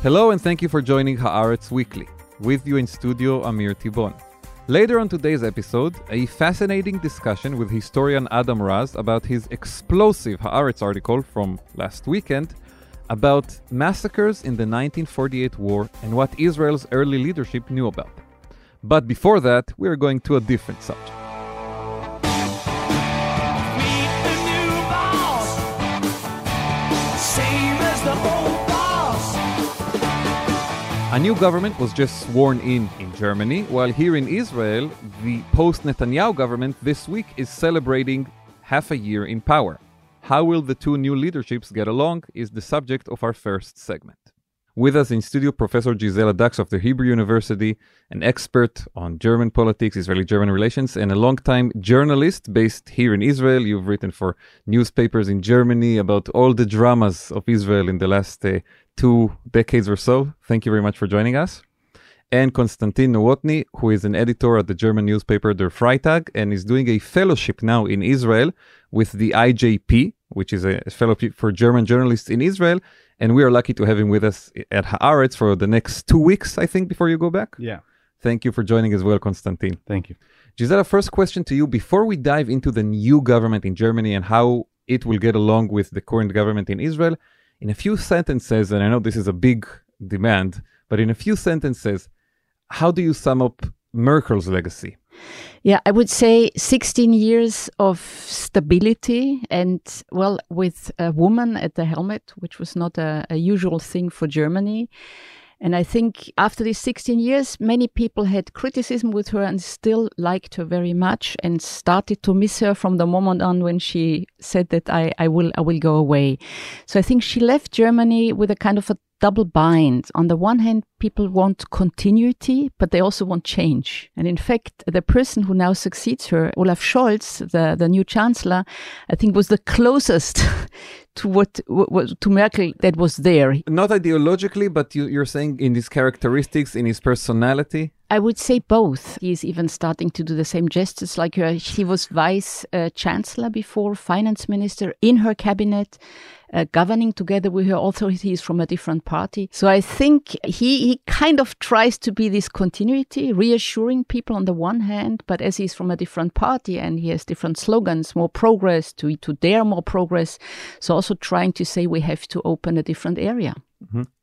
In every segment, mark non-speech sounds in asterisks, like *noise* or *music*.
Hello and thank you for joining Haaretz Weekly. With you in studio, Amir Tibon. Later on today's episode, a fascinating discussion with historian Adam Raz about his explosive Haaretz article from last weekend about massacres in the 1948 war and what Israel's early leadership knew about. But before that, we are going to a different subject. A new government was just sworn in in Germany, while here in Israel, the post Netanyahu government this week is celebrating half a year in power. How will the two new leaderships get along is the subject of our first segment. With us in studio, Professor Gisela Dachs of the Hebrew University, an expert on German politics, Israeli German relations, and a longtime journalist based here in Israel. You've written for newspapers in Germany about all the dramas of Israel in the last uh, two decades or so. Thank you very much for joining us. And Konstantin Nowotny, who is an editor at the German newspaper Der Freitag and is doing a fellowship now in Israel with the IJP, which is a fellowship for German journalists in Israel. And we are lucky to have him with us at Haaretz for the next two weeks, I think, before you go back. Yeah, Thank you for joining as well, Konstantin. thank you. Gisela, first question to you before we dive into the new government in Germany and how it will get along with the current government in Israel. In a few sentences, and I know this is a big demand, but in a few sentences, how do you sum up Merkel's legacy? Yeah, I would say 16 years of stability and, well, with a woman at the helmet, which was not a, a usual thing for Germany. And I think after these 16 years, many people had criticism with her and still liked her very much and started to miss her from the moment on when she said that I, I will I will go away. So I think she left Germany with a kind of a double bind. On the one hand, people want continuity, but they also want change. And in fact, the person who now succeeds her, Olaf Scholz, the, the new chancellor, I think was the closest *laughs* to what, what to Merkel that was there. Not ideologically, but you, you're saying in his characteristics, in his personality. I would say both. He is even starting to do the same gestures like her. He was vice uh, chancellor before, finance minister in her cabinet, uh, governing together with her. He from a different party. So I think he, he kind of tries to be this continuity, reassuring people on the one hand, but as he's from a different party and he has different slogans, more progress, to, to dare more progress. So also trying to say we have to open a different area.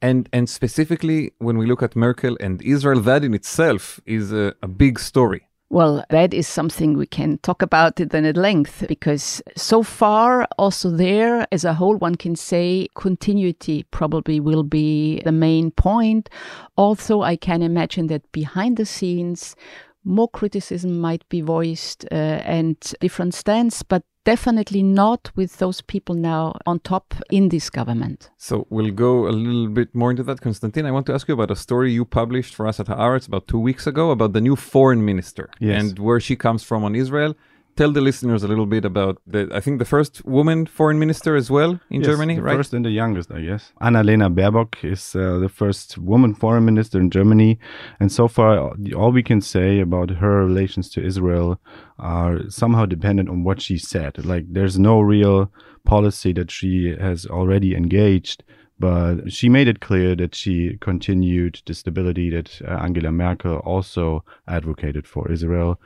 And and specifically when we look at Merkel and Israel, that in itself is a, a big story. Well, that is something we can talk about it then at length because so far, also there, as a whole, one can say continuity probably will be the main point. Also, I can imagine that behind the scenes, more criticism might be voiced uh, and different stance, but definitely not with those people now on top in this government. So we'll go a little bit more into that. Konstantin, I want to ask you about a story you published for us at Haaretz about two weeks ago about the new foreign minister Yes. and where she comes from on Israel. Tell the listeners a little bit about the, I think the first woman foreign minister as well in Yes, Germany, the right? First and the youngest, I guess. Annalena Baerbock is uh, the first woman foreign minister in Germany, and so far, all we can say about her relations to Israel are somehow dependent on what she said. Like, there's no real policy that she has already engaged. But she made it clear that she continued the stability that uh, Angela Merkel also advocated for Israel.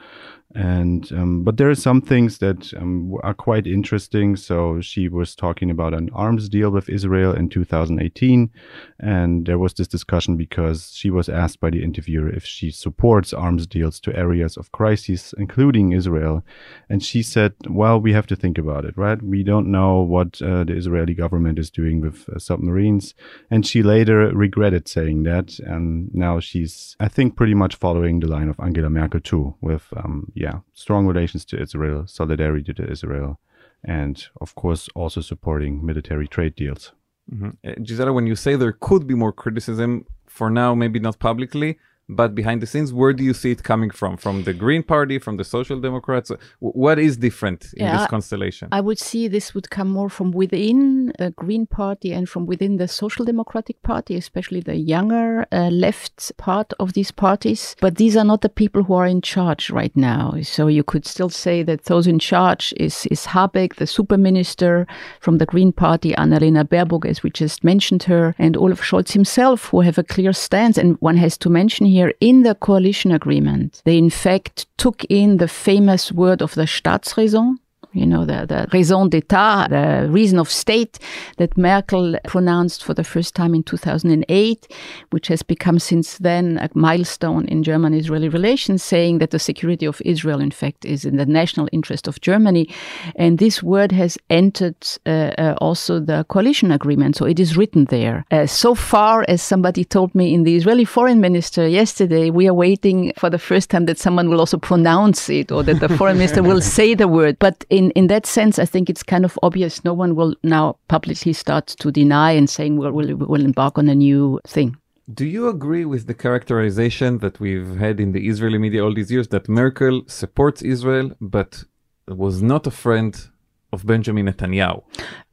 And um, but there are some things that um, are quite interesting. So she was talking about an arms deal with Israel in 2018, and there was this discussion because she was asked by the interviewer if she supports arms deals to areas of crisis, including Israel, and she said, "Well, we have to think about it, right? We don't know what uh, the Israeli government is doing with uh, submarines." And she later regretted saying that, and now she's, I think, pretty much following the line of Angela Merkel too, with um, yeah, strong relations to Israel, solidarity to Israel, and of course also supporting military trade deals. Mhm. Uh, Gisela, when you say there could be more criticism, for now, maybe not publicly, but behind the scenes, where do you see it coming from? From the Green Party, from the Social Democrats? What is different in Yeah, this constellation? I would see this would come more from within the Green Party and from within the Social Democratic Party, especially the younger uh, left part of these parties. But these are not the people who are in charge right now. So you could still say that those in charge is, is Habeck, the super minister from the Green Party, Annalena Baerbock, as we just mentioned her, and Olaf Scholz himself, who have a clear stance. And one has to mention here in the coalition agreement, they in fact took in the famous word of the Staatsräson, you know, the, the raison d'etat, the reason of state that Merkel pronounced for the first time in 2008, which has become since then a milestone in German Israeli relations, saying that the security of Israel, in fact, is in the national interest of Germany. And this word has entered uh, uh, also the coalition agreement. So it is written there. Uh, so far, as somebody told me in the Israeli foreign minister yesterday, we are waiting for the first time that someone will also pronounce it or that the foreign minister will *laughs* say the word. But in, in that sense, I think it's kind of obvious. No one will now publicly start to deny and saying we'll, we'll, we'll embark on a new thing. Do you agree with the characterization that we've had in the Israeli media all these years that Merkel supports Israel but was not a friend of Benjamin Netanyahu?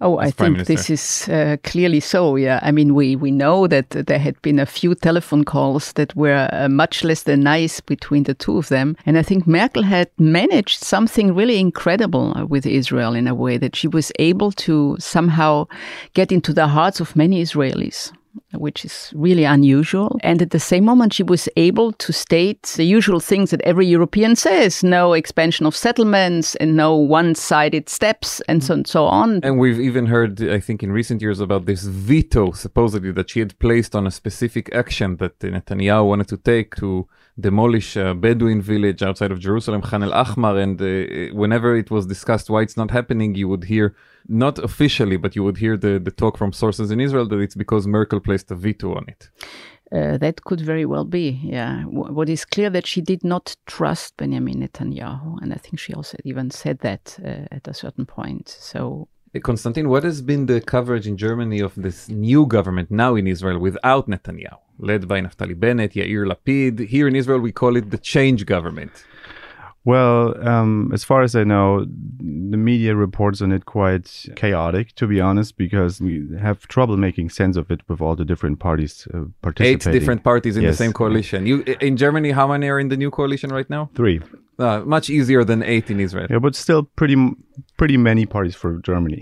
Oh, I Prime think this is uh, clearly so. Yeah, I mean, we we know that there had been a few telephone calls that were uh, much less than nice between the two of them, and I think Merkel had managed something really incredible uh, with Israel in a way that she was able to somehow get into the hearts of many Israelis which is really unusual. And at the same moment, she was able to state the usual things that every European says no expansion of settlements and no one sided steps and so, and so on. And we've even heard, I think, in recent years about this veto, supposedly, that she had placed on a specific action that Netanyahu wanted to take to demolish a Bedouin village outside of Jerusalem, Khan el Ahmar. And uh, whenever it was discussed why it's not happening, you would hear, not officially, but you would hear the, the talk from sources in Israel that it's because Merkel placed a veto on it. Uh, that could very well be, yeah. W- what is clear that she did not trust Benjamin Netanyahu, and I think she also even said that uh, at a certain point. So Uh, Konstantin, what has been the coverage in Germany of this new government now in Israel without Netanyahu, led by Naftali Bennett, Yair Lapid? Here in Israel, we call it the change government. Well, um, as far as I know, the media reports on it quite chaotic, to be honest, because we have trouble making sense of it with all the different parties uh, Eight different parties in Yes. the same coalition. You in Germany, how many are in the new coalition right now? Three. Uh, much easier than eight in Israel. Yeah, but still pretty pretty many parties for Germany.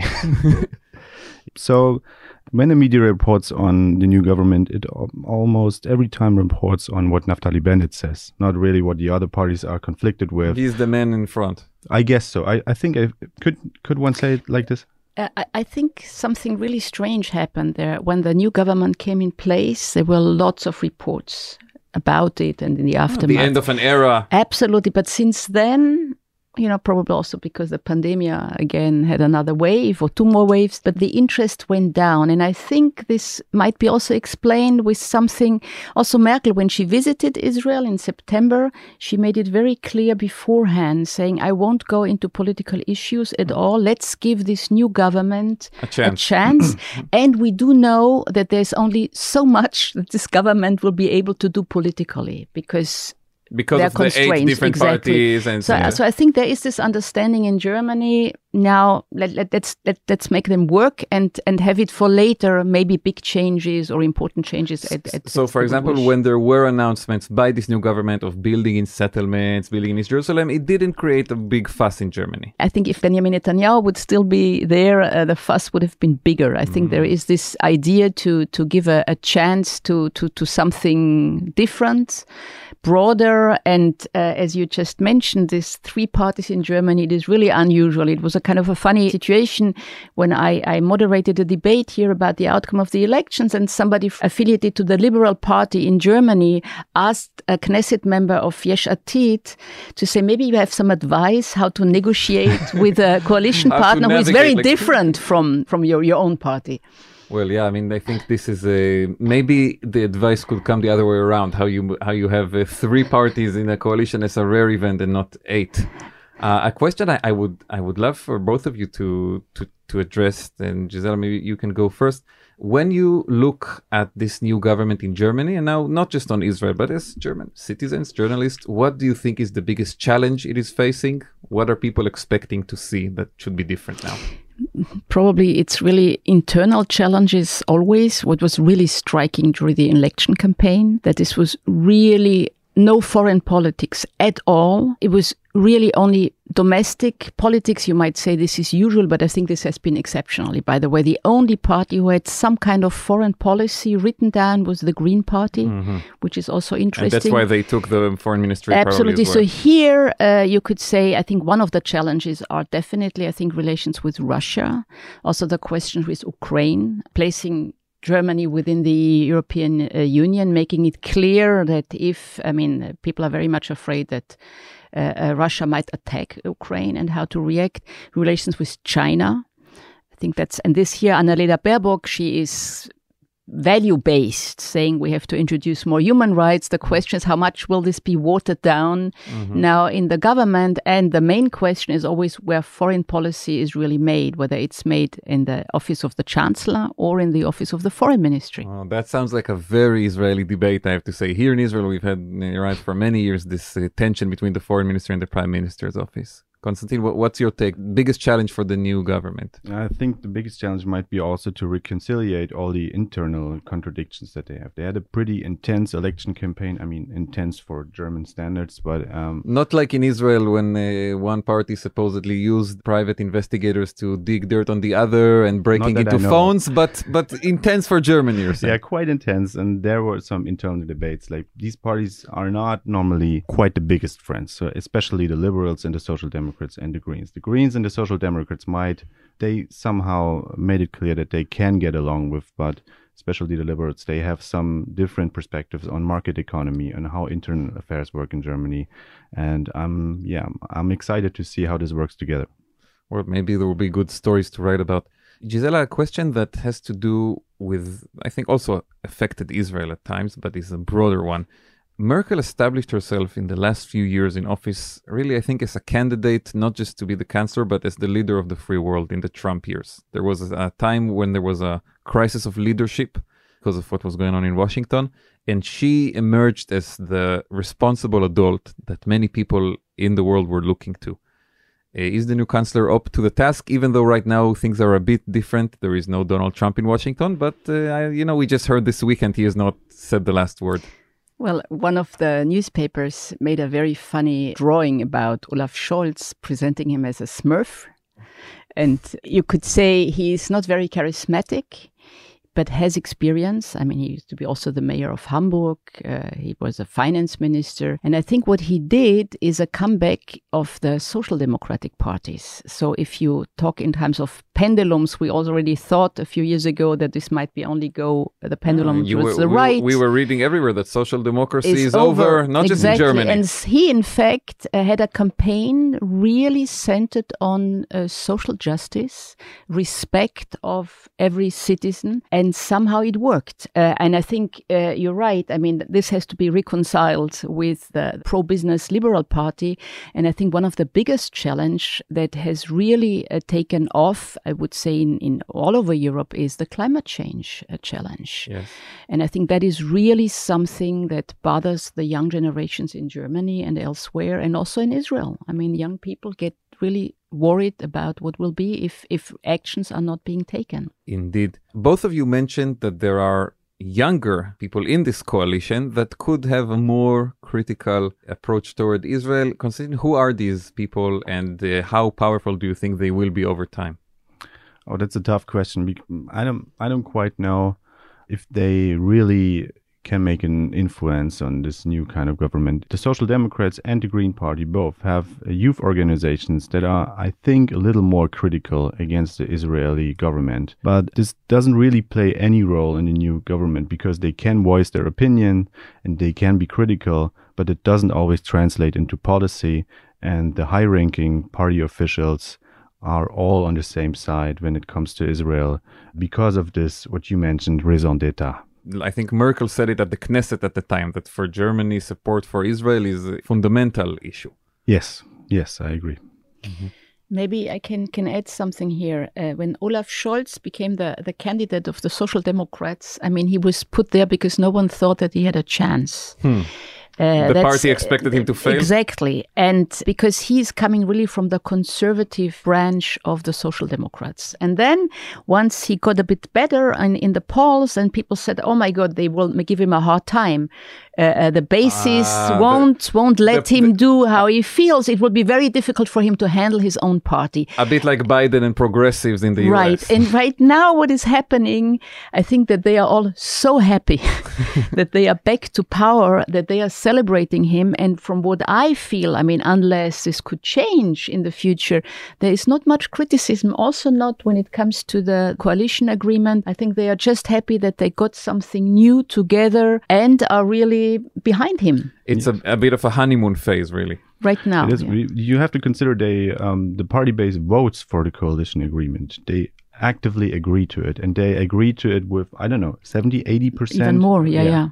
*laughs* so when the media reports on the new government, it almost every time reports on what Naftali Bennett says, not really what the other parties are conflicted with. He's the man in front. I guess so. I, I think I could could one say it like this? Uh, I, I think something really strange happened there. When the new government came in place, there were lots of reports about it and in the aftermath. The end of an era. Absolutely. But since then, you know, probably also because the pandemia again had another wave or two more waves, but the interest went down. And I think this might be also explained with something. Also, Merkel, when she visited Israel in September, she made it very clear beforehand, saying, I won't go into political issues at mm-hmm. all. Let's give this new government A chance. chance. *clears throat* and we do know that there's only so much that this government will be able to do politically because Because there of the eight different exactly. parties and So, yeah. so I think there is this understanding in Germany now. Let, let, let's let, let's make them work and and have it for later. Maybe big changes or important changes. At, at So, at for example, wish. when there were announcements by this new government of building in settlements, building in East Jerusalem, it didn't create a big fuss in Germany. I think if Benjamin Netanyahu would still be there, uh, the fuss would have been bigger. I think there is this idea to to give a, a chance to to to something different, broader, and uh, as you just mentioned, these three parties in Germany. It is really unusual. It was a kind of a funny situation when I, I moderated a debate here about the outcome of the elections, and somebody affiliated to the Liberal Party in Germany asked a Knesset member of Yesh Atid to say maybe you have some advice how to negotiate *laughs* with a coalition partner who is very like- different from from your your own party. Well, yeah, I mean, I think this is a maybe the advice could come the other way around. How you how you have uh, three parties in a coalition as a rare event and not eight. Uh, a question I, I would I would love for both of you to to to address, and Giselle, maybe you can go first. When you look at this new government in Germany, and now not just on Israel, but as German citizens, journalists, what do you think is the biggest challenge it is facing? What are people expecting to see that should be different now? Probably it's really internal challenges always. What was really striking during the election campaign, that this was really no foreign politics at all. It was really only domestic politics. You might say this is usual, but I think this has been exceptionally. By the way, the only party who had some kind of foreign policy written down was the Green Party, which is also interesting. And that's why they took the foreign ministry. Absolutely. as So here, uh, you could say, I think one of the challenges are definitely, I think, relations with Russia. Also, the question with Ukraine, placing Germany within the European uh, Union, making it clear that if, I mean, people are very much afraid that uh, uh, Russia might attack Ukraine and how to react. Relations with China. I think that's, and this here, Annalena Baerbock, she is value based, saying we have to introduce more human rights. The question is how much will this be watered down now in the government? And the main question is always where foreign policy is really made, whether it's made in the office of the chancellor or in the office of the foreign ministry. Oh, that sounds like a very Israeli debate, I have to say. Here in Israel, we've had, right, for many years, this uh, tension between the foreign minister and the prime minister's office. Konstantin, what, what's your take? Biggest challenge for the new government? I think the biggest challenge might be also to reconciliate all the internal contradictions that they have. They had a pretty intense election campaign. I mean, intense for German standards, but um, Not like in Israel when uh, one party supposedly used private investigators to dig dirt on the other and breaking into phones, but but intense for Germany, you're saying. yeah, quite intense. And there were some internal debates. Like these parties are not normally quite the biggest friends. So especially the liberals and the social democrats and the Greens. The Greens and the social democrats might they somehow made it clear that they can get along with, but especially the liberals, they have some different perspectives on market economy and how internal affairs work in Germany. And I'm yeah, I'm excited to see how this works together. or maybe there will be good stories to write about. Gisela, a question that has to do with, I think, also affected Israel at times, but is a broader one. Merkel established herself in the last few years in office, really, I think, as a candidate, not just to be the chancellor, but as the leader of the free world in the Trump years. There was a time when there was a crisis of leadership because of what was going on in Washington, and she emerged as the responsible adult that many people in the world were looking to. Uh, is the new chancellor up to the task? Even though right now things are a bit different, there is no Donald Trump in Washington. But uh, I, you know, we just heard this weekend he has not said the last word. Well, one of the newspapers made a very funny drawing about Olaf Scholz, presenting him as a smurf. And you could say he's not very charismatic, but has experience. I mean, he used to be also the mayor of Hamburg. Uh, he was a finance minister. And I think what he did is a comeback of the social democratic parties. So if you talk in terms of pendulums, we already thought a few years ago that this might be only go the pendulum Uh, You towards were- the we, were- right We were reading everywhere that social democracy is, is, over, not just in Germany. And he, in fact, uh, had a campaign really centered on uh, social justice, respect of every citizen, and somehow it worked. Uh, and I think uh, you're right. I mean, this has to be reconciled with the pro-business Liberal Party. And I think one of the biggest challenge that has really uh, taken off, I would say, in, in all over Europe, is the climate change uh, challenge. yes. And I think that is really something that bothers the young generations in Germany and elsewhere, and also in Israel. I mean, young people get really worried about what will be if, if actions are not being taken. Indeed. Both of you mentioned that there are younger people in this coalition that could have a more critical approach toward Israel. Considering who are these people and uh, how powerful do you think they will be over time? Oh, that's a tough question. I don't I don't quite know if they really can make an influence on this new kind of government. The Social Democrats and the Green Party both have uh, youth organizations that are, I think, a little more critical against the Israeli government. But this doesn't really play any role in the new government because they can voice their opinion and they can be critical, but it doesn't always translate into policy. And the high ranking party officials are all on the same side when it comes to Israel because of this, what you mentioned, raison d'etat. I think Merkel said it at the Knesset at the time that for Germany, support for Israel is a fundamental issue. Yes, yes, I agree. Maybe I can, can add something here. Uh, when Olaf Scholz became the, the candidate of the Social Democrats, I mean, he was put there because no one thought that he had a chance. Uh, The party expected him to fail? Exactly. And because he's coming really from the conservative branch of the Social Democrats. And then once he got a bit better in, in the polls, and people said, oh my God, they will give him a hard time. Uh, uh, the basis Ah, won't won't let the- him do how he feels. It will be very difficult for him to handle his own party. A bit like Biden and progressives in the Right. US. Right. and right now, what is happening, I think that they are all so happy *laughs* that they are back to power, that they are celebrating him. And from what I feel, I mean, unless this could change in the future, there is not much criticism. Also, not when it comes to the coalition agreement. I think they are just happy that they got something new together and are really behind him It's a, a bit of a honeymoon phase, really. right now. It is, Yeah. we- You have to consider they um, the party base votes for the coalition agreement. They actively agree to it, and they agree to it with I don't know 70, 80 percent, Even more. Yeah, yeah.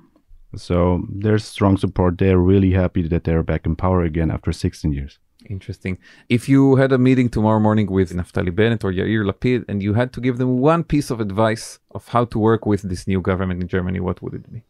So there's strong support. They're really happy that they're back in power again after 16 years. Interesting. If you had a meeting tomorrow morning with Naftali Bennett or Yair Lapid and you had to give them one piece of advice of how to work with this new government in Germany, what would it be?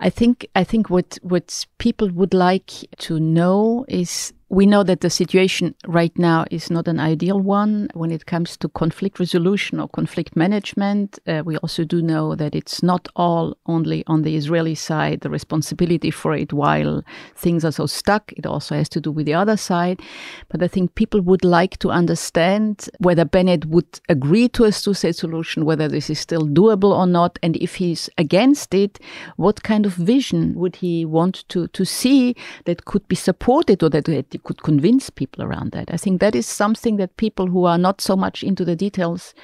I think I think what what people would like to know is we know that the situation right now is not an ideal one when it comes to conflict resolution or conflict management. Uh, we also do know that it's not all only on the Israeli side the responsibility for it while things are so stuck. It also has to do with the other side. But I think people would like to understand whether Bennett would agree to a two-state solution, whether this is still doable or not, and if he's against it, what kind of vision would he want to to see that could be supported or that, that could convince people around that? I think that is something that people who are not so much into the details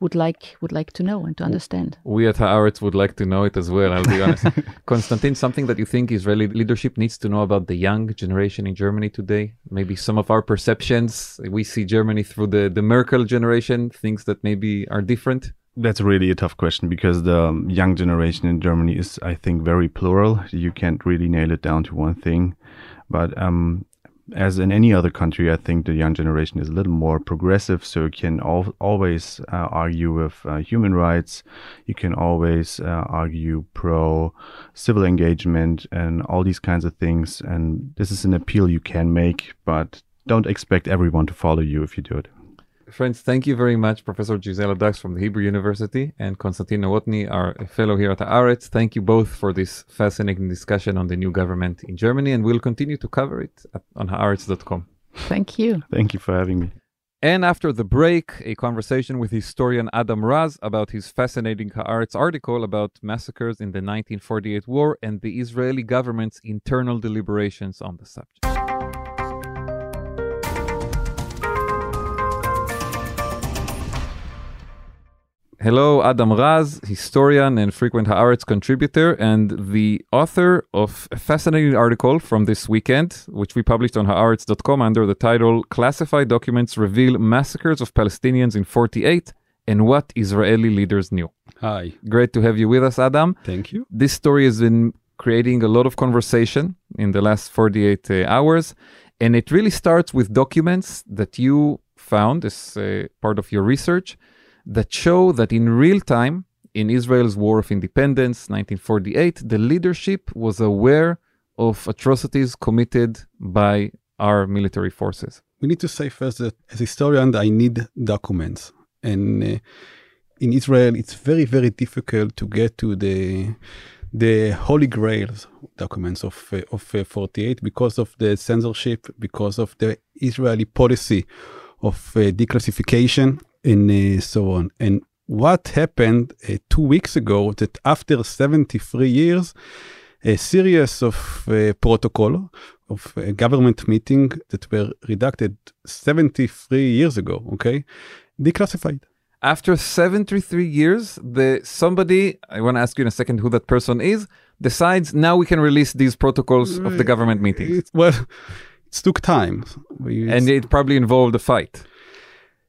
would like would like to know and to understand. We at Haaretz would like to know it as well, I'll be honest. *laughs* Konstantin, something that you think Israeli leadership needs to know about the young generation in Germany today? Maybe some of our perceptions, we see Germany through the, the Merkel generation, things that maybe are different. That's really a tough question because the um, young generation in Germany is, I think, very plural. You can't really nail it down to one thing. But um, as in any other country, I think the young generation is a little more progressive. So you can al- always uh, argue with uh, human rights. You can always uh, argue pro civil engagement and all these kinds of things. And this is an appeal you can make, but don't expect everyone to follow you if you do it. Friends, thank you very much, Professor Gisela Dachs from the Hebrew University and Konstantin Nowotny, our fellow here at Haaretz. Thank you both for this fascinating discussion on the new government in Germany, and we'll continue to cover it at, on haaretz.com. Thank you. Thank you for having me. And after the break, a conversation with historian Adam Raz about his fascinating Haaretz article about massacres in the 1948 war and the Israeli government's internal deliberations on the subject. Hello, Adam Raz, historian and frequent Haaretz contributor, and the author of a fascinating article from this weekend, which we published on haaretz.com under the title Classified Documents Reveal Massacres of Palestinians in 48 and What Israeli Leaders Knew. Hi, Great to have you with us, Adam. thank you. This story has been creating a lot of conversation in the last 48 uh, hours, and it really starts with documents that you found as uh, part of your research that show that in real time, in Israel's War of Independence, 1948, the leadership was aware of atrocities committed by our military forces. We need to say first that as a historian, I need documents. And uh, in Israel, it's very, very difficult to get to the the holy grails documents of uh, of uh, 48 because of the censorship, because of the Israeli policy of uh, declassification and uh, so on. And what happened uh, two weeks ago that after 73 years, a series of uh, protocol of a government meeting that were redacted 73 years ago, okay, declassified. After 73 years, the somebody, I want to ask you in a second who that person is, decides now we can release these protocols of the government meetings. It, well, it took time. And it probably involved a fight.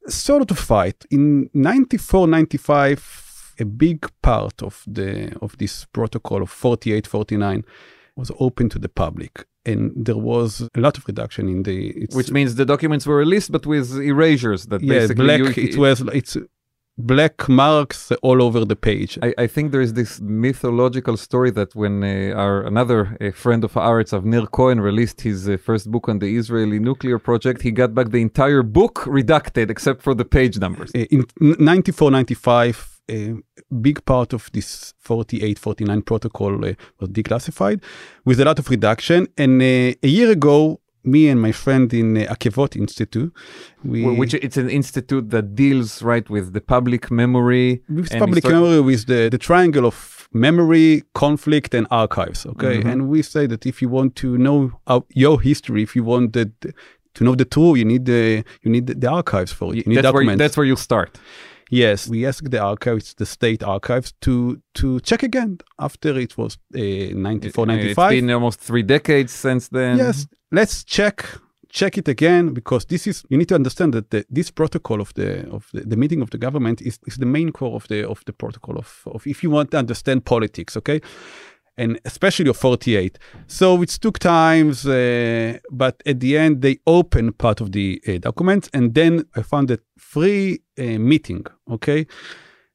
Sort of fight. In 94 95 a big part of the of this protocol of 48 49 was open to the public. And there was a lot of reduction in the it's, Which means the documents were released, but with erasures that yeah basically black you- it was it's black marks all over the page I, I think there is this mythological story that when uh, our another uh, friend of ours, Avner Cohen, released his uh, first book on the Israeli nuclear project, he got back the entire book redacted except for the page numbers. Uh, in 94 95 a big part of this 48 49 protocol uh, was declassified with a lot of reduction and uh, a year ago me and my friend in uh, akevot institute we Which it's an institute that deals right with the public memory. with and public memory with the, the triangle of memory conflict and archives okay Mhm. and we say that if you want to know our, your history if you want that to know the tool, you need the you need the, the archives for it. you need That's where, documents that's where you start. Yes, we asked the archives, the state archives, to to check again after it was uh, 94, It's 95. been almost three decades since then. yes, let's check check it again because this is you need to understand that the, this protocol of the of the, the meeting of the government is, is the main core of the of the protocol of, of if you want to understand politics okay? And especially of 48 so it took times uh, but at the end they opened part of the uh, documents and then i found that free uh, meeting okay?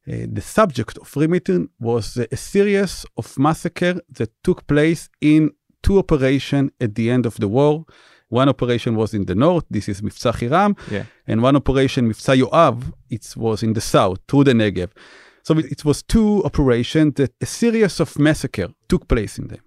Uh, the subject of free meeting was a series of massacre that took place in two operations at the end of the war. One operation was in the north, this is Mivtza Hiram, Yeah. and one operation, Mivtza Yoav, it was in the south, through the Negev. So it it was two operations that a series of massacre took place in them.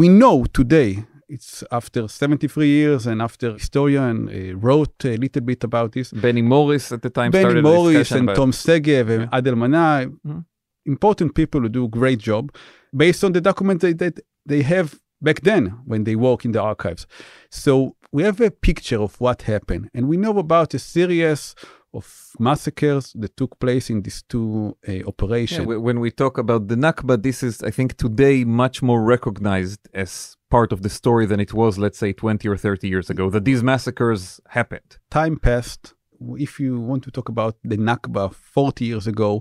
We know today, it's after 73 years and after historian uh, wrote a little bit about this, Benny Morris at the time Benny started Morris and about- Tom Segev and Adel Manna, Mhm. important people who do a great job based on the documents that, that they have back then when they work in the archives. So we have a picture of what happened, and we know about a series of massacres that took place in these two uh, operations. wh- when we talk about the Nakba, this is, I think, today much more recognized as part of the story than it was, let's say, 20 or 30 years ago, that these massacres happened. Time passed. If you want to talk about the Nakba 40 years ago,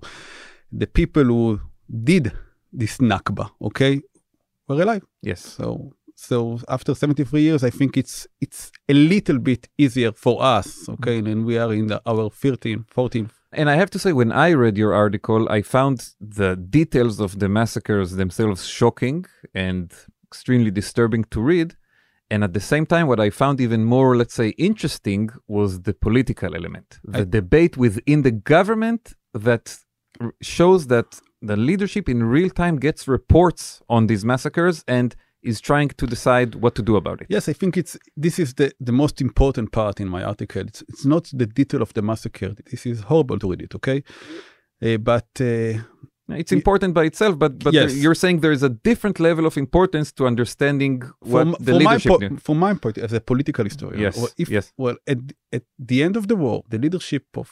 the people who did this Nakba, okay, were alive. Yes. So so after 73 years, I think it's it's a little bit easier for us, okay, mm-hmm. and we are in the, our 13, 14. And I have to say, when I read your article, I found the details of the massacres themselves shocking and extremely disturbing to read. And at the same time, what I found even more, let's say, interesting was the political element, the I- debate within the government that r- shows that the leadership in real time gets reports on these massacres and is trying to decide what to do about it. Yes, I think it's this is the the most important part in my article. It's it's not the detail of the massacre. This is horrible to read it, okay, uh, but. Uh, It's important by itself, but but Yes. you're saying there is a different level of importance to understanding what from, the from my leadership po- knew. from my point as a political historian Yes, if, yes. well at, at the end of the war the leadership of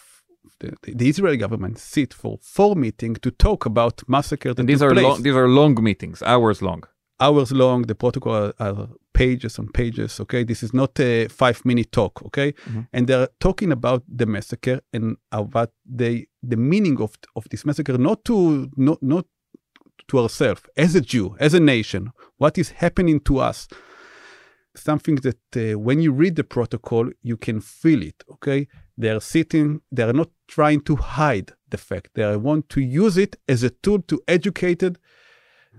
the, the, israeli government sit for four meetings to talk about massacre And these are place. long, these are long meetings, hours long. hours long the protocol are, are pages and pages okay this is not a five minute talk okay Mhm. and they're talking about the massacre and about the the meaning of of this massacre not to not not to ourselves as a jew as a nation what is happening to us something that uh, when you read the protocol you can feel it okay they are sitting they are not trying to hide the fact they want to use it as a tool to educate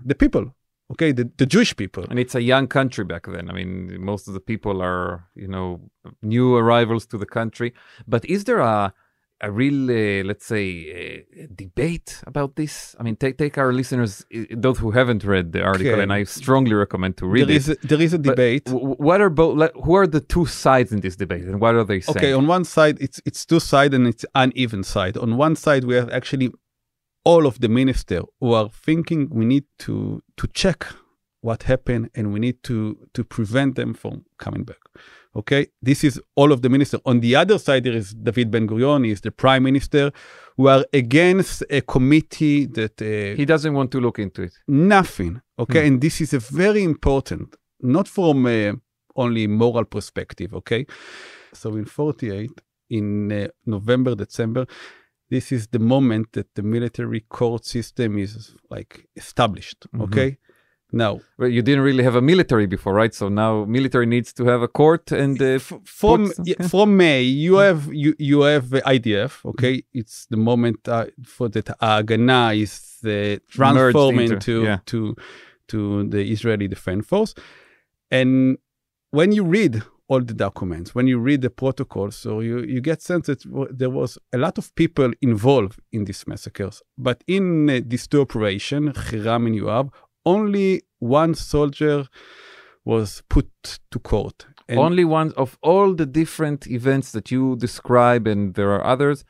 the people okay the, the jewish people And it's a young country back then. I mean, most of the people are, you know, new arrivals to the country. But is there a a real, uh, let's say, uh, debate about this? I mean, take take our listeners, those who haven't read the article, Okay. and I strongly recommend to read there it. is a, there is a But debate what are both? Who are the two sides in this debate, and what are they saying? okay on one side it's it's two side and it's uneven side on one side we have actually all of the minister who are thinking we need to to check what happened and we need to to prevent them from coming back okay? This is all of the minister. On the other side there is david ben gurion he is the prime minister who are against a committee that uh, he doesn't want to look into it. nothing. Okay? And this is a very important not from uh, only moral perspective okay? So in 48 in uh, november december this is the moment that the military court system is like established Mhm. okay Well, you didn't really have a military before, right? So now military needs to have a court and uh, from yeah, from May, you have you you have the IDF. Okay, it's the moment uh, for that Haganah is uh, transformed into- into yeah. to to the Israeli Defense Force, and when you read all the documents, when you read the protocols, so you you get sense that there was a lot of people involved in these massacres. But in uh, these two operations, Hiram and Yoav, only one soldier was put to court. And only one of all the different events that you describe, and there are others,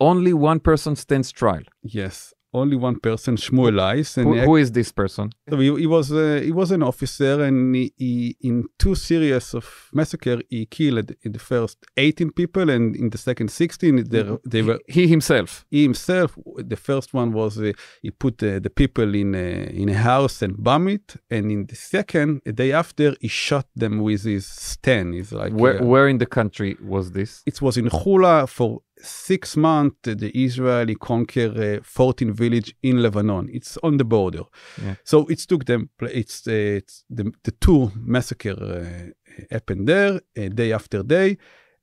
only one person stands trial. Yes, only one person, Shmuel Lahis, and Who, who is this person? he, he was uh, he was an officer, and he, he in two series of massacre he killed in the first 18 people, and in the second 16 they, they were He himself. he himself. The first one was uh, he put uh, the people in a, in a house and bomb it, and in the second, a day after, he shot them with his stand. It's like Where, uh, where in the country was this? it was in Hula for six months. The Israeli conquer uh, 14 village in Lebanon. It's on the border. Yeah. So it took them. It's, uh, it's the, the two massacre uh, happened there uh, day after day,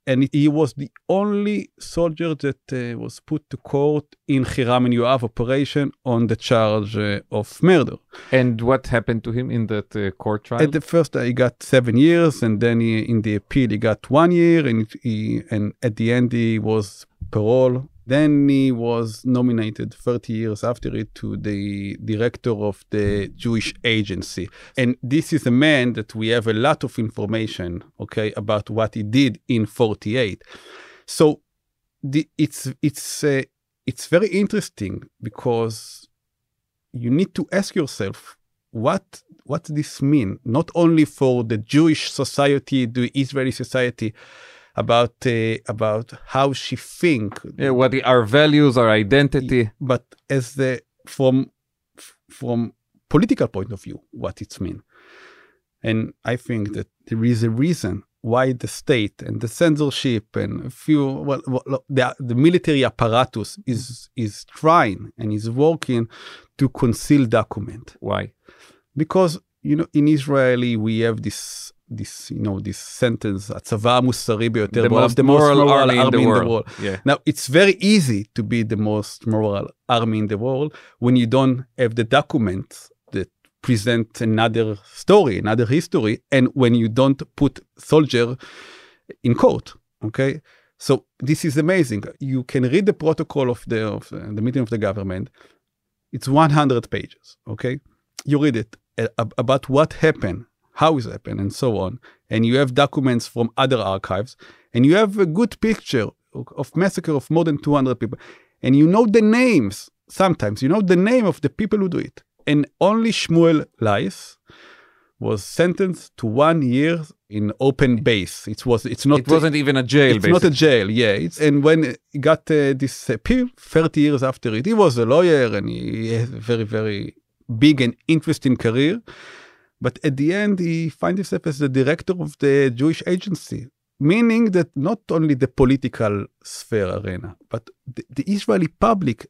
and he was the only soldier that uh, was put to court in Hiram and Yoav operation on the charge uh, of murder. And what happened to him in that uh, court trial? At the first, uh, he got seven years, and then he, in the appeal, he got one year, and he, and at the end, he was parole. Then he was nominated 30 years after it to the director of the Jewish Agency. And this is a man that we have a lot of information, okay, about what he did in 48. So the, it's it's uh, it's very interesting because you need to ask yourself what what this mean not only for the Jewish society, the Israeli society, about uh, about how she think, yeah, what the, our values, our identity. but as the from from political point of view, what it's mean. And I think that there is a reason why the state and the censorship and a few well, well the, the military apparatus is is trying and is working to conceal document Why? because you know in Israeli we have this this you know this sentence הצבא המוסרי ביותר The בעולם, most the most moral moral army in the world. Yeah. now it's very easy to be the most moral army in the world when you don't have the documents that present another story another history and when you don't put soldier in court okay so this is amazing you can read the protocol of the of uh, the meeting of the government it's 100 pages okay you read it uh, ab- about what happened how it happened and so on. And you have documents from other archives and you have a good picture of, massacre of more than 200 people. And you know the names sometimes you know the name of the people who do it. And only shmuel Lahis was sentenced to one year in open base. It was it's not It wasn't even a jail, it's not a jail yeah. It's and when he got uh, this appeal 30 years after it he was a lawyer and he had a very very big and interesting career but at the end he finds himself as the director of the jewish agency meaning that not only the political sphere arena but the, the israeli public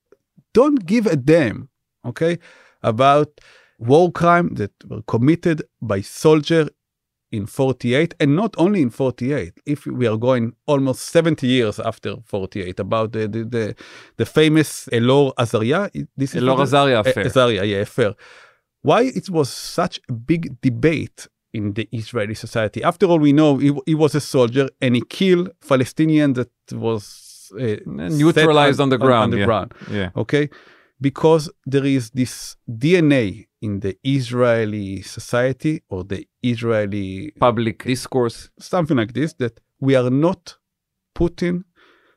don't give a damn okay about war crime that were committed by soldier in 48 and not only in 48 if we are going almost 70 years after 48 about the the the, the famous elor azaria this is Elor Azaria affair. Azaria, yeah affair why it was such a big debate in the israeli society after all we know he, he was a soldier and he killed palestinian that was uh, Neutralized set on the ground, on the yeah. ground Yeah. okay because there is this dna in the israeli society or the israeli Public discourse. something like this that we are not putting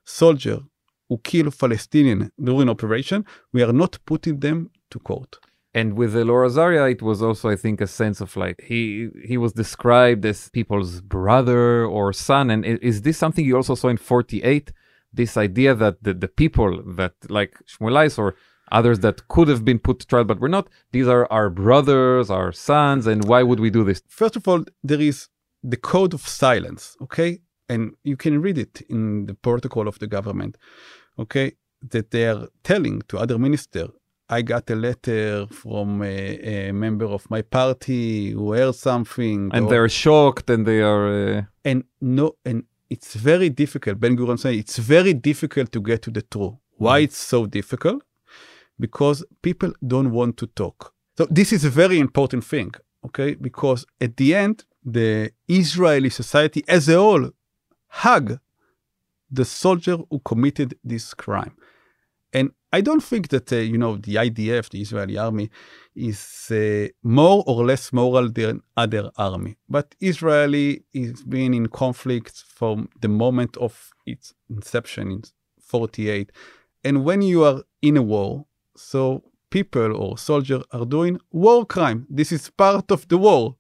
soldier who kill palestinian during operation we are not putting them to court And with Elor Azaria, it was also, I think, a sense of like he he was described as people's brother or son. And is this something you also saw in 48? This idea that the, the people that like Shmuel Lahis or others that could have been put to trial but were not, these are our brothers, our sons, and why would we do this? first of all there is the code of silence okay and you can read it in the protocol of the government okay that they are telling to other minister I got a letter from a, a member of my party who heard something, And or- they're shocked and they are. Uh, and no, and it's very difficult. Ben Gurion said it's very difficult to get to the truth. Why it's so difficult? Because people don't want to talk. So this is a very important thing, okay? Because at the end, the Israeli society as a whole hug the soldier who committed this crime. And I don't think that, uh, you know, the IDF, the Israeli army, is uh, more or less moral than other army. But Israeli is been in conflict from the moment of its inception in 48. And when you are in a war, so people or soldiers are doing war crime. This is part of the war,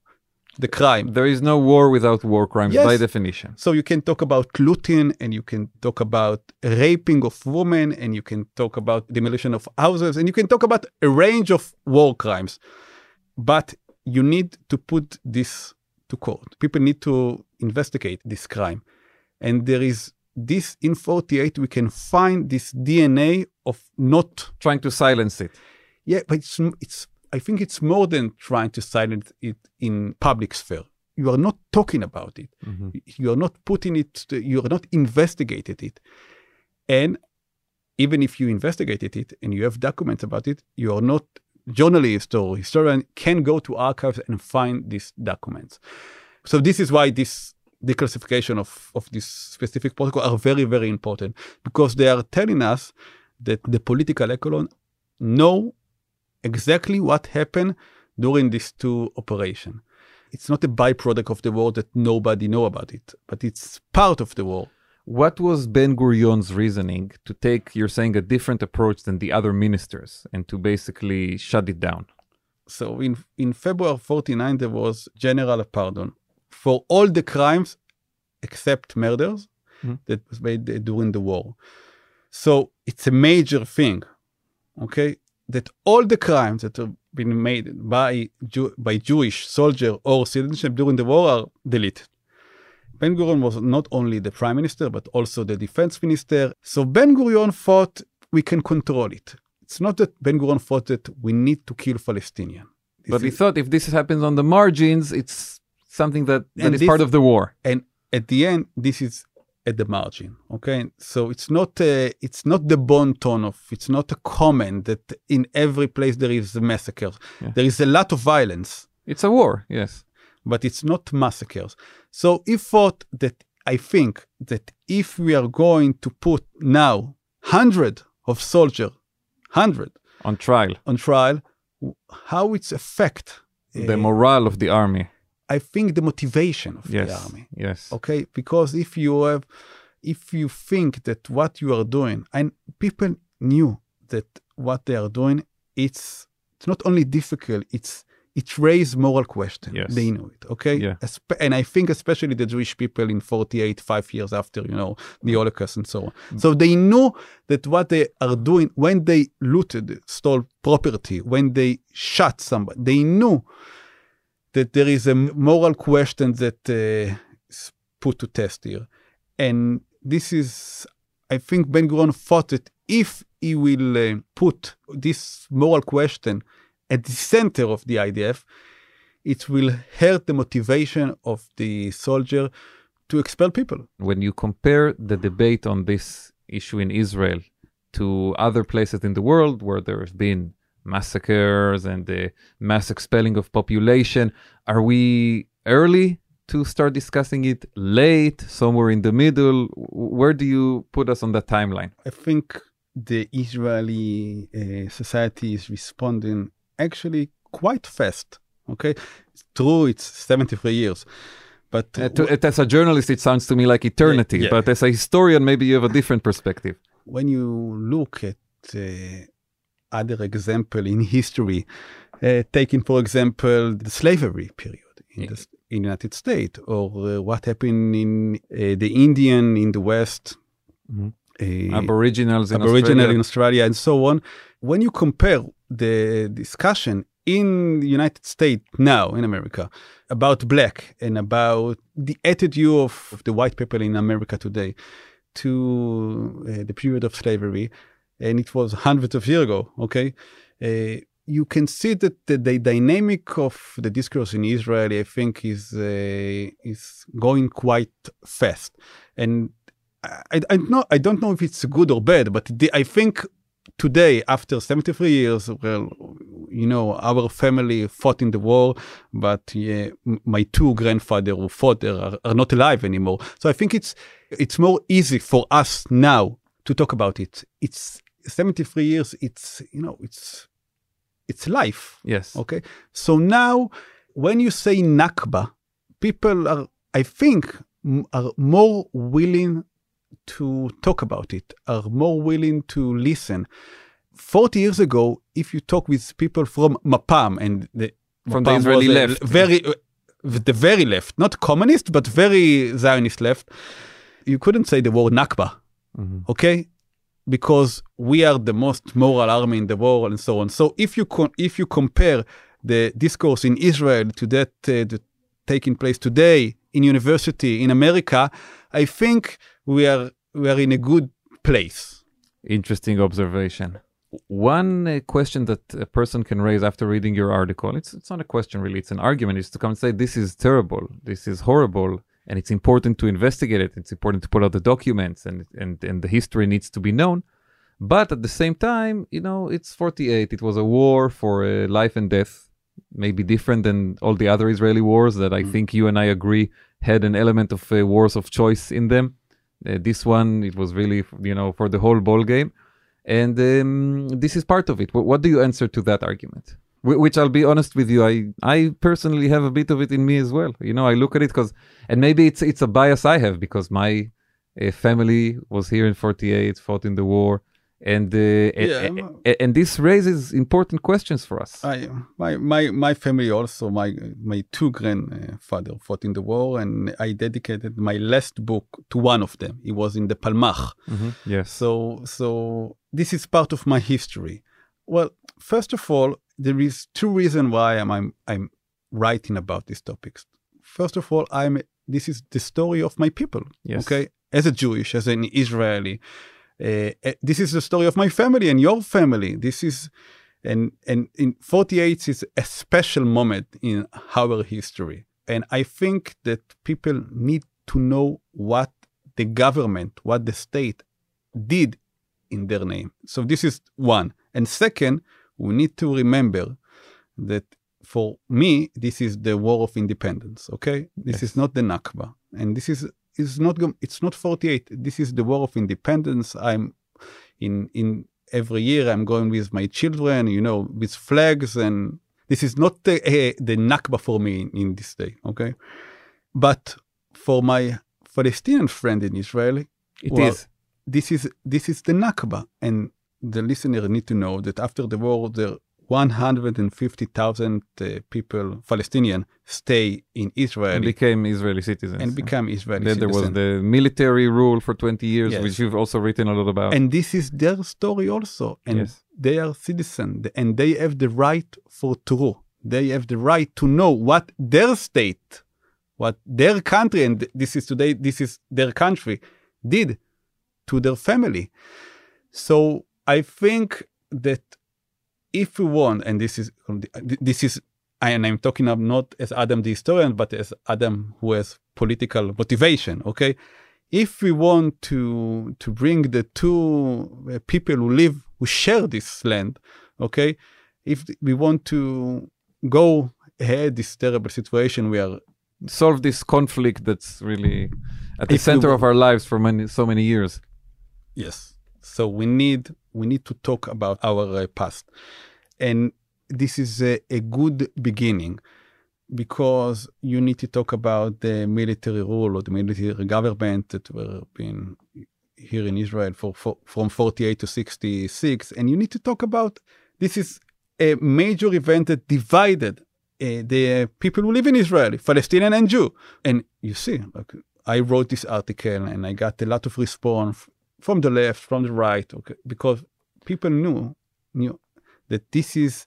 the crime. there is no war without war crimes Yes. by definition. So you can talk about looting and you can talk about raping of women and you can talk about demolition of houses and you can talk about a range of war crimes. But you need to put this to court. People need to investigate this crime. And there is this in 48, we can find this DNA of not Trying to silence it. yeah, but it's it's. I think it's more than trying to silence it in public sphere. You are not talking about it. Mm-hmm. You are not putting it. You are not investigated it, and even if you investigated it and you have documents about it, you are not journalist or historian can go to archives and find these documents. So this is why this declassification of, of this specific protocol are very, very important because they are telling us that the political echelon know exactly what happened during these two operation. It's not a byproduct of the war that nobody know about it, but it's part of the war. What was Ben Gurion's reasoning to take, you're saying, a different approach than the other ministers and to basically shut it down? So in in February 49 there was general pardon for all the crimes except murders Mhm. that was made during the war. So it's a major thing, okay, that all the crimes that have been made by Jew- by Jewish soldier or citizenship during the war are deleted. Ben Gurion was not only the prime minister but also the defense minister. So Ben Gurion thought we can control it. It's not that Ben Gurion thought that we need to kill Palestinians. But he thought if this happens on the margins, it's something that, that is this- part of the war. and at the end this is at the margin okay so it's not a, it's not the bon tone of it's not a comment that in every place there is a massacre Yeah. there is a lot of violence It's a war, yes. but it's not massacres so he thought that i think that if we are going to put now 100 of soldier 100 On trial. on trial how it's affect The uh, morale of the army. I think the motivation of Yes. the army Yes. okay because if you have if you think that what you are doing and people knew that what they are doing it's it's not only difficult it's it raised moral question Yes. they knew it okay Yeah. And i think especially the jewish people in 48 five years after you know the holocaust and so on Mm. so they know that what they are doing when they looted stole property when they shot somebody they knew that there is a moral question that uh, is put to test here. And this is, I think Ben Gurion thought that if he will uh, put this moral question at the center of the IDF, it will hurt the motivation of the soldier to expel people. when you compare the debate on this issue in Israel to other places in the world where there have been massacres and the mass expelling of population, are we early to start discussing it? Late, somewhere in the middle? Where do you put us on that timeline? I think the Israeli uh, society is responding actually quite fast. Okay, it's true, it's 73 years, but Uh, to, as a journalist, it sounds to me like eternity, yeah. but as a historian, maybe you have a different perspective. when you look at uh, other example in history, uh, taking for example the slavery period in the in United States, or uh, what happened in uh, the Indian in the West, Mhm. uh, Aboriginals in Aboriginal Australia. in Australia, and so on. When you compare the discussion in the United States now in America about black and about the attitude of, of the white people in America today to uh, the period of slavery, and it was hundreds of years ago. Okay, uh, you can see that the, the dynamic of the discourse in Israel, I think, is uh, is going quite fast, and I, I know I don't know if it's good or bad, but the, I think today, after 73 years, well, you know, our family fought in the war, but yeah, my two grandfather who fought there are, are not alive anymore. So I think it's it's more easy for us now to talk about it. It's 73 years. It's you know, it's it's life. Yes. Okay. So now, when you say Nakba, people are, I think, are more willing to talk about it, are more willing to listen. 40 years ago, if you talk with people from Mapam and the From the Israeli left. very uh, the very left, not communist, but very Zionist left, you couldn't say the word Nakba, Mhm. okay? Because we are the most moral army in the world and so on. So if you if you compare the discourse in Israel to that uh, that taking place today in university in America, I think we are we are in a good place. Interesting observation. One uh, question that a person can raise after reading your article, it's, it's not a question really, it's an argument, is to come and say, this is terrible, this is horrible, and it's important to investigate it, it's important to pull out the documents, and, and, and the history needs to be known. But at the same time, you know, it's 48, it was a war for uh, life and death, maybe different than all the other Israeli wars that I think you and I agree had an element of uh, wars of choice in them. Uh, this one, it was really, you know, for the whole ball game. And um, this is part of it. Wh- what do you answer to that argument? Wh- Which I'll be honest with you, I I personally have a bit of it in me as well. You know, I look at it because, and maybe it's it's a bias I have because my uh, family was here in '48, fought in the war, and uh, Yeah, a- a- and this raises important questions for us. I, my my my family also my my two grandfather fought in the war and I dedicated my last book to one of them. He was in the Palmach. Mhm. Yes. So so this is part of my history. Well, first of all, there is two reasons why I'm I'm, I'm writing about these topics. First of all, I'm this is the story of my people. Yes. Okay, as a Jewish, as an Israeli, uh, uh, this is the story of my family and your family. This is and and in 48 is a special moment in our history and i think that people need to know what the government what the state did in their name so this is one and second we need to remember that for me this is the war of independence okay? This Yes. is not the nakba. And this is is not it's not 48 this is the war of independence. I'm in in every year i'm going with my children you know with flags and this is not the uh, the nakba for me in, in this day okay? But for my palestinian friend in israel It is. well, this is this is the nakba. And the listener need to know that after the war there 150,000 uh, people palestinian stay in israel and became Israeli citizens. and become israeli then there was the military rule for 20 years, Yes. which you've also written a lot about. and this is their story also and Yes. they are citizens and they have the right for true they have the right to know what their state what their country and this is today this is their country did to their family so i think that if we want and this is this is and i'm talking of not as adam the historian but as adam who has political motivation okay? If we want to to bring the two uh, people who live who share this land okay? If we want to go ahead this terrible situation we are Solve this conflict that's really at the If we center wa- of our lives for many, so many years. yes. So we need we need to talk about our uh, past and this is a, a good beginning because you need to talk about the military rule or the military government that were being here in Israel for, for from 48 to 66 and you need to talk about this is a major event that divided uh, the people who live in Israel, Palestinian and Jew. And you see, like I wrote this article and I got a lot of response from the left, from the right, okay, because people knew knew that this is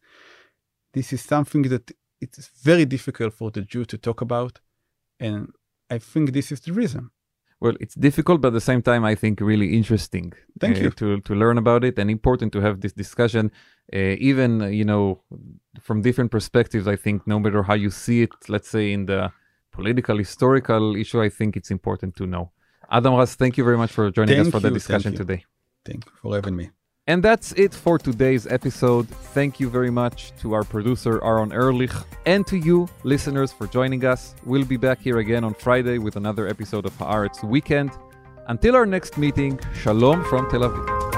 this is something that it's very difficult for the Jew to talk about, and I think this is the reason. Well, it's difficult, but at the same time, I think really interesting. Thank uh, you. to to learn about it and important to have this discussion, uh, even you know from different perspectives. I think no matter how you see it, let's say in the political historical issue, I think it's important to know. Adam Raz, thank you very much for joining us Thank for the you, thank discussion you. today. Thank you for having me. And that's it for today's episode. Thank you very much to our producer Aaron Ehrlich and to you, listeners, for joining us. We'll be back here again on Friday with another episode of Haaretz Weekend. Until our next meeting, Shalom from Tel Aviv.